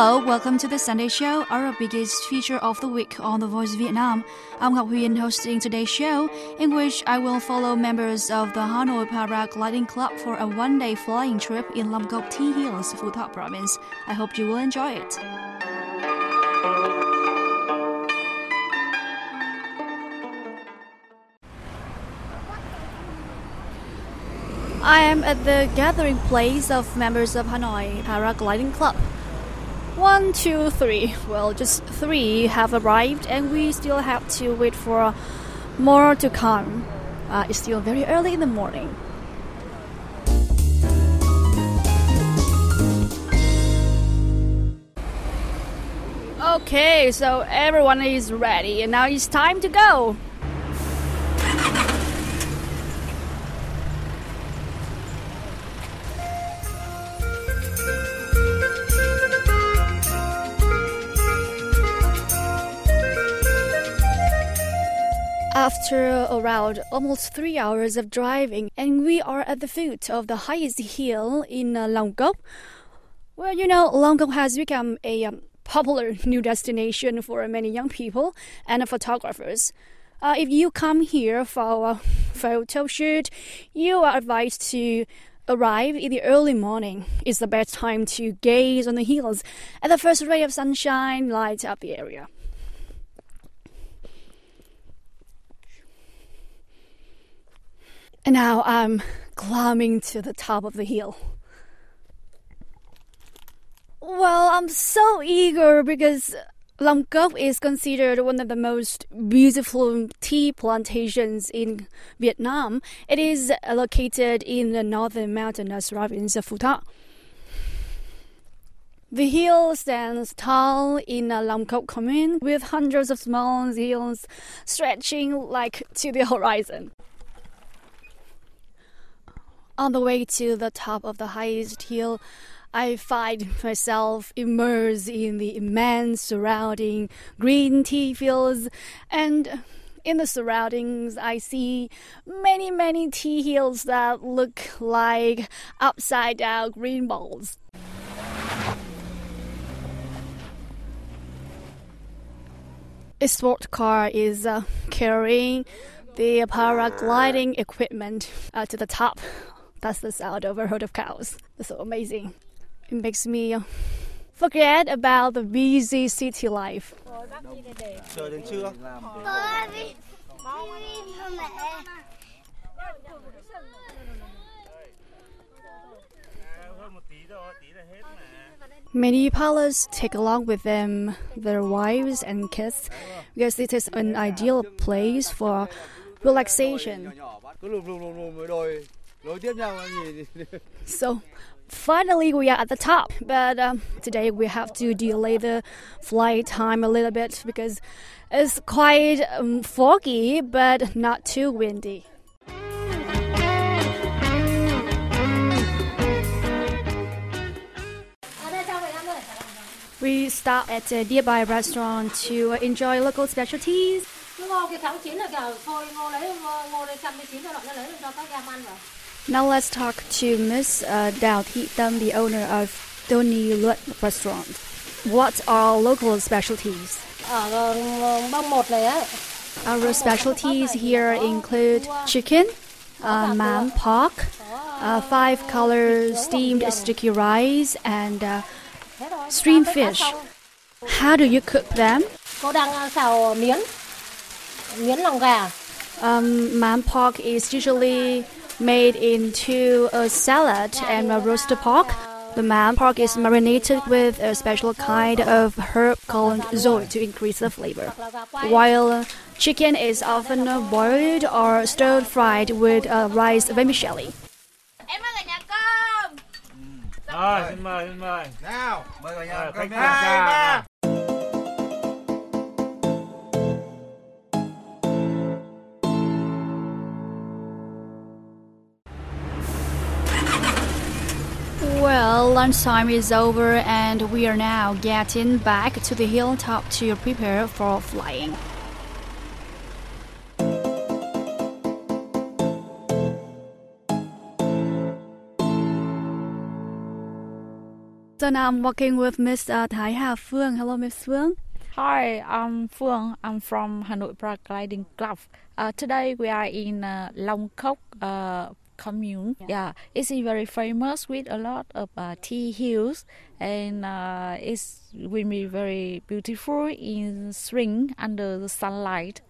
Hello, welcome to the Sunday Show, our biggest feature of the week on The Voice of Vietnam. I'm Ngọc Huyền hosting today's show, in which I will follow members of the Hanoi Paragliding Club for a one-day flying trip in Long Coc Tea Hills, Phu Thọ Province. I hope you will enjoy it. I am at the gathering place of members of Hanoi Paragliding Club. One, two, three. Well, just three have arrived, and we still have to wait for more to come. Uh, it's still very early in the morning. Okay, so everyone is ready, and now it's time to go. After around almost three hours of driving, and we are at the foot of the highest hill in uh, Long Well, you know, Long has become a um, popular new destination for many young people and photographers. Uh, if you come here for a photo shoot, you are advised to arrive in the early morning. It's the best time to gaze on the hills, and the first ray of sunshine lights up the area. And now I'm climbing to the top of the hill. Well, I'm so eager because Long Coc is considered one of the most beautiful tea plantations in Vietnam. It is located in the northern mountainous province of Phu Thọ. The hill stands tall in a Long Coc commune with hundreds of small hills stretching like to the horizon. On the way to the top of the highest hill, I find myself immersed in the immense surrounding green tea fields and in the surroundings I see many many tea hills that look like upside down green balls. A sport car is uh, carrying the paragliding equipment uh, to the top that's the sound of a herd of cows. It's so amazing. It makes me uh, forget about the busy city life. Many pilots take along with them their wives and kids because it is an ideal place for relaxation. So finally we are at the top, but um, today we have to delay the flight time a little bit because it's quite um, foggy but not too windy. We stop at a nearby restaurant to enjoy local specialties. Now let's talk to Miss uh, Dao Tâm, the owner of Tony Luận Restaurant. What are local specialties? Our specialties here include chicken, uh, man pork, uh, five color steamed sticky rice, and uh, steamed fish. How do you cook them? Cô đang xào miến, miến lòng gà. Um, man pork is usually made into a salad and a roasted pork. The man pork is marinated with a special kind of herb called zoy to increase the flavor. While chicken is often boiled or stir fried with uh, rice vermicelli. Em lunchtime is over and we are now getting back to the hilltop to prepare for flying. So now I'm walking with Miss uh, Thái Hà Phương. Hello, Miss Phương. Hi, I'm Phương. I'm from Hanoi Paragliding Club. Uh, today we are in uh, Long Coc uh, commune. Yeah. it's very famous with a lot of uh, tea hills, and uh, it's will be very beautiful in spring under the sunlight.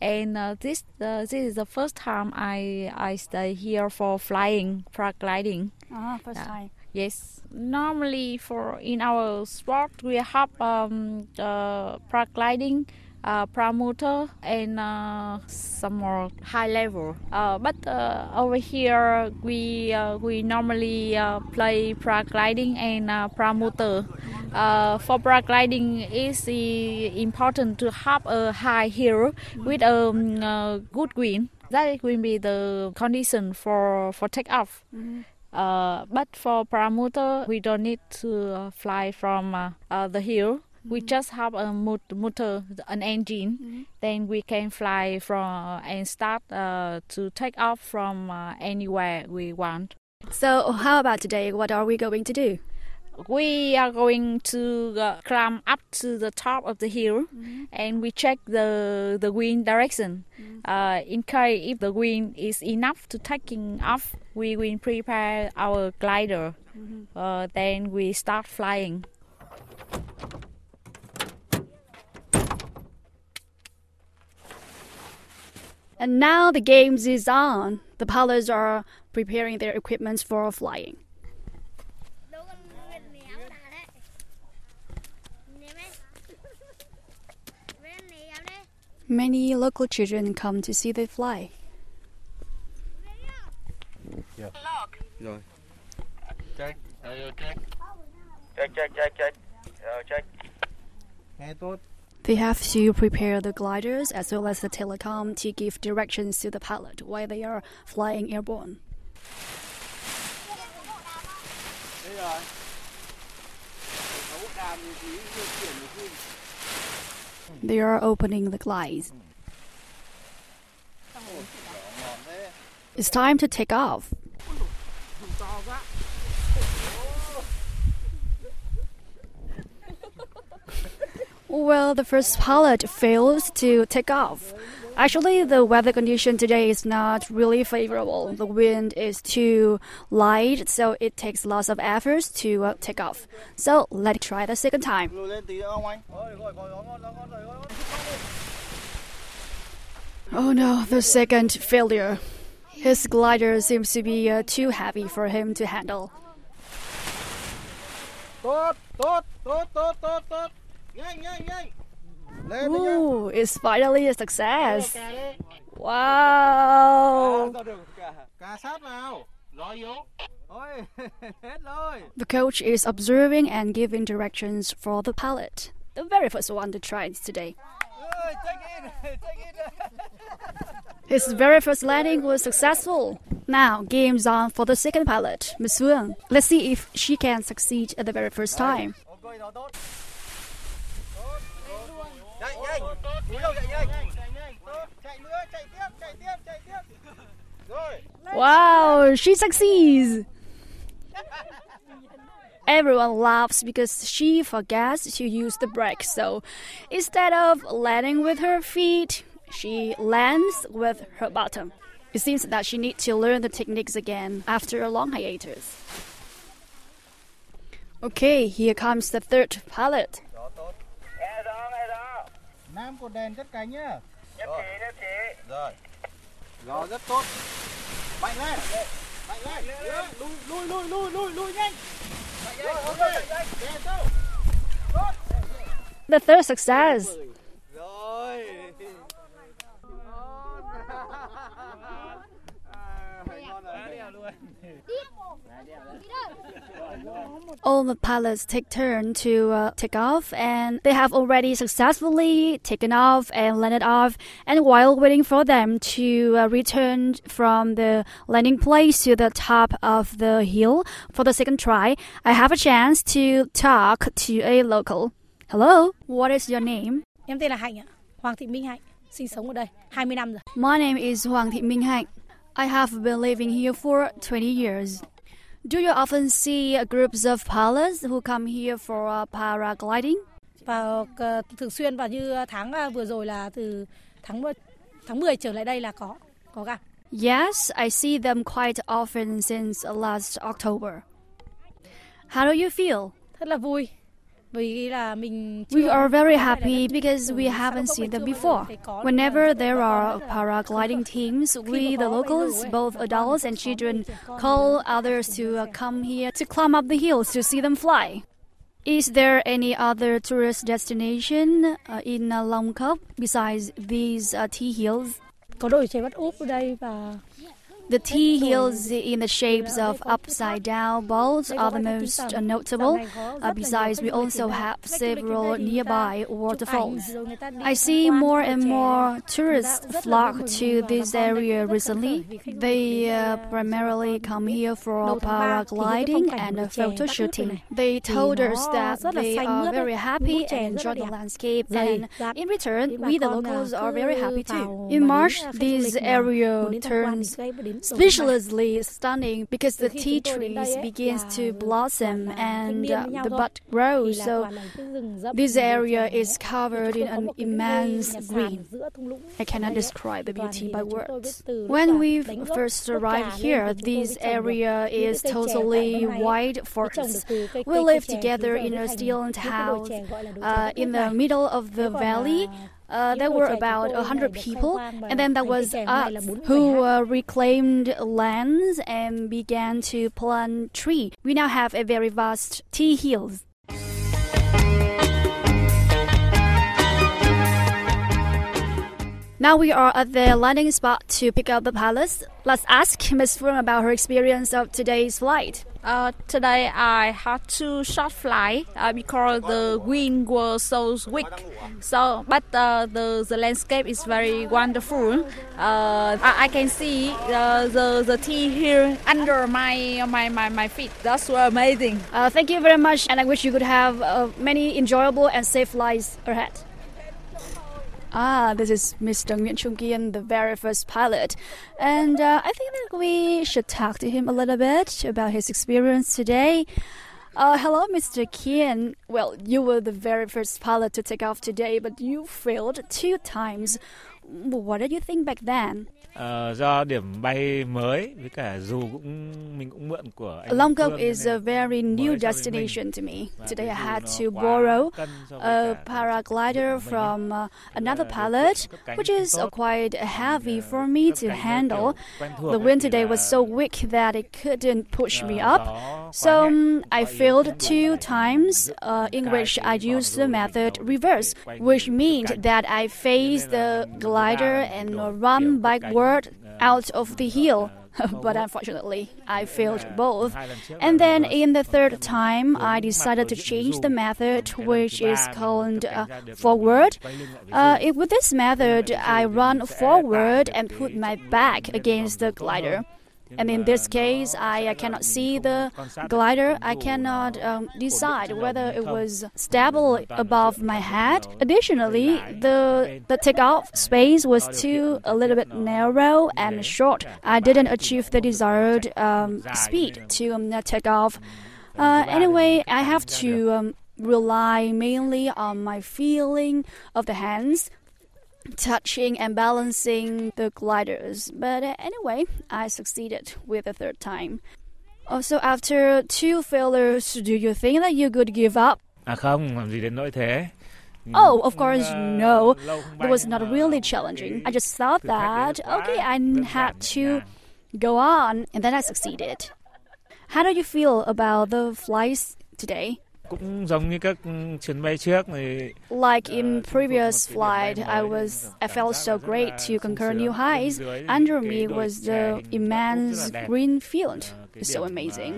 And uh, this uh, this is the first time I I stay here for flying paragliding. Ah, first Yeah. time. Yes, normally for in our sport we have um, uh, paragliding, uh, paramotor, and uh, some more high level. Uh, but uh, over here we uh, we normally uh, play paragliding and uh, paramotor. Uh, for paragliding, it's uh, important to have a high hill with a um, uh, good wind. That will be the condition for for take off. Uh, but for paramotor, we don't need to uh, fly from uh, the hill. We just have a motor, an engine. Then we can fly from and start uh, to take off from uh, anywhere we want. So how about today? What are we going to do? We are going to uh, climb up to the top of the hill, and we check the the wind direction. Uh, in case if the wind is enough to taking off, we will prepare our glider. Uh, then we start flying. And now the games is on. The pilots are preparing their equipment for flying. Đố con Nguyệt néo đá đấy Néo đấy Với néo đấy Many local children come to see them fly. Rồi. Check. Check, check, check, uh, check. Rồi, check. Nghe tốt. They have to prepare the gliders as well as the telecom to give directions to the pilot while they are flying airborne. They are opening the glides. It's time to take off. Well, the first pilot fails to take off. Actually, the weather condition today is not really favorable. The wind is too light, so it takes lots of efforts to uh, take off. So let's try the second time. Oh no, the second failure. His glider seems to be uh, too heavy for him to handle. Ooh, it's finally a success. Wow! Cà được cà. Cà sát vào. Gió yếu. Ôi, hết rồi. The coach is observing and giving directions for the pilot. The very first one to try it today. Ôi, check in, check in. His very first landing was successful. Now, game's on for the second pilot, Miss Wang. Let's see if she can succeed at the very first time. Wow, she succeeds! Everyone laughs because she forgets to use the brake. So instead of landing with her feet, she lands with her bottom. It seems that she needs to learn the techniques again after a long hiatus. Okay, here comes the third pilot. Nam cột đèn cất cánh nhá. Nhất trí, nhất trí. Rồi. Gió rất tốt. Mạnh lên. Mạnh lên. Lùi, lùi, lùi, lùi, lùi, lùi nhanh. Mạnh lên, ok. Đèn sâu. Tốt. The third success. All the pilots take turn to uh, take off, and they have already successfully taken off and landed off. And while waiting for them to uh, return from the landing place to the top of the hill for the second try, I have a chance to talk to a local. Hello, what is your name? Em tên là Hạnh ạ, Hoàng Thị Minh Hạnh, sinh sống ở đây 20 năm rồi. My name is Hoàng Thị Minh Hạnh. I have been living here for 20 years. Do you often see groups of pilots who come here for uh, paragliding? Và ờ, thường xuyên và như tháng ờ, vừa rồi là từ tháng 10, tháng 10 trở lại đây là có có gặp. Yes, I see them quite often since last October. How do you feel? Rất là vui. Vì là mình We are very happy because we haven't seen them before. chưa bao giờ thấy có, Whenever there are paragliding teams, we, the locals, both adults and children, call others to uh, come here to climb up the hills to see them fly. Is there any other tourist destination uh, in uh, Long Coc besides these uh, tea hills? Có đồi chè bắt úp ở đây và The tea hills in the shapes of upside down balls are the most notable. Uh, besides, we also have several nearby waterfalls. I see more and more tourists flock to this area recently. They uh, primarily come here for paragliding and photo shooting. They told us that they are very happy and enjoy the landscape, and in return, we the locals are very happy too. In March, this area turns speechlessly stunning because the tea trees begins to blossom and uh, the bud grows. So this area is covered in an immense green. I cannot describe the beauty by words. When we first arrived here, this area is totally white forest. We live together in a steel house uh, in the middle of the valley. Uh, there were about a hundred people, and then there was us who uh, reclaimed lands and began to plant tree. We now have a very vast tea hills. Now we are at the landing spot to pick up the palace. Let's ask Ms. Phương about her experience of today's flight. Uh, today I had to short fly uh, because the wind was so weak. So, but uh, the the landscape is very wonderful. Uh, I, I can see uh, the the tea here under my my my, my feet. That's so amazing. Uh, thank you very much, and I wish you could have uh, many enjoyable and safe flights ahead. Ah, this is Mr. Nguyen Chung Kian, the very first pilot. And uh, I think that we should talk to him a little bit about his experience today. Uh, hello, Mr. Kian. Well, you were the very first pilot to take off today, but you failed two times. What did you think back then? Ờ, do điểm bay mới với cả dù cũng mình cũng mượn của anh Long Coc is a very new destination to me. Today I had to borrow cân so với a paraglider của mình ấy. from uh, another pilot, kiện cất cánh which is quite heavy for me to handle. kiểu quen thuộc The wind today was so weak that it couldn't push me up. So um, I failed two times, uh, in which I used the method reverse, which means that I faced the glider and run backward out of the hill. but unfortunately, I failed both. And then in the third time, I decided to change the method, which is called uh, forward. Uh, it- with this method, I run forward and put my back against the glider. And in this case, I, cannot see the glider. I cannot um, decide whether it was stable above my head. Additionally, the the takeoff space was too a little bit narrow and short. I didn't achieve the desired um, speed to um, take off. Uh, anyway, I have to um, rely mainly on my feeling of the hands touching and balancing the gliders. But uh, anyway, I succeeded with the third time. Also, after two failures, do you think that you could give up? À không, làm gì đến nỗi thế. Oh, of course, no. It was not really challenging. I just thought thử thách đấy that, okay, I had to go on, and then I succeeded. How do you feel about the flights today? Cũng giống như các chuyến bay trước thì Like in Ờ, chinh phục previous một cái điểm flight, I was I felt so great to conquer new highs. Under me was the hình vẽ cũng rất là immense green field. Ờ, cái It's so amazing.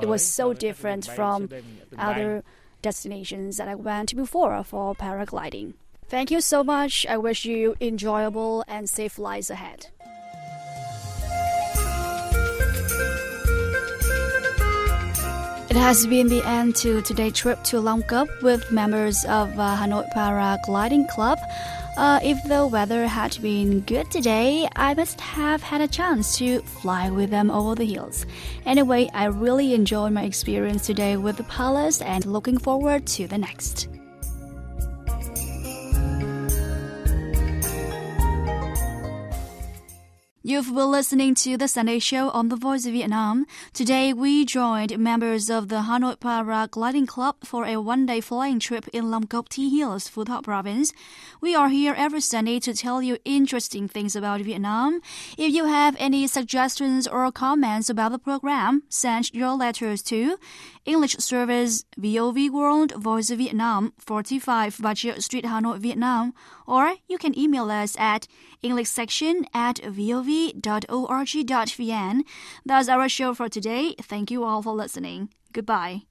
It was so so với các đường different from trước đây mình đã từng bay. other destinations that I went before for paragliding. Thank you so much. I wish you enjoyable and safe flights ahead. It has been the end to today's trip to Long Coc with members of uh, Hanoi Paragliding Club. Uh, if the weather had been good today, I must have had a chance to fly with them over the hills. Anyway, I really enjoyed my experience today with the palace and looking forward to the next. You've been listening to the Sunday Show on The Voice of Vietnam. Today, we joined members of the Hanoi Paragliding Club for a one-day flying trip in Long Cốc Tea Hills, Phu Thọ Province. We are here every Sunday to tell you interesting things about Vietnam. If you have any suggestions or comments about the program, send your letters to English Service VOV World Voice of Vietnam 45 Ba Street Hanoi Vietnam or you can email us at English section at vov.org.vn. That's our show for today. Thank you all for listening. Goodbye.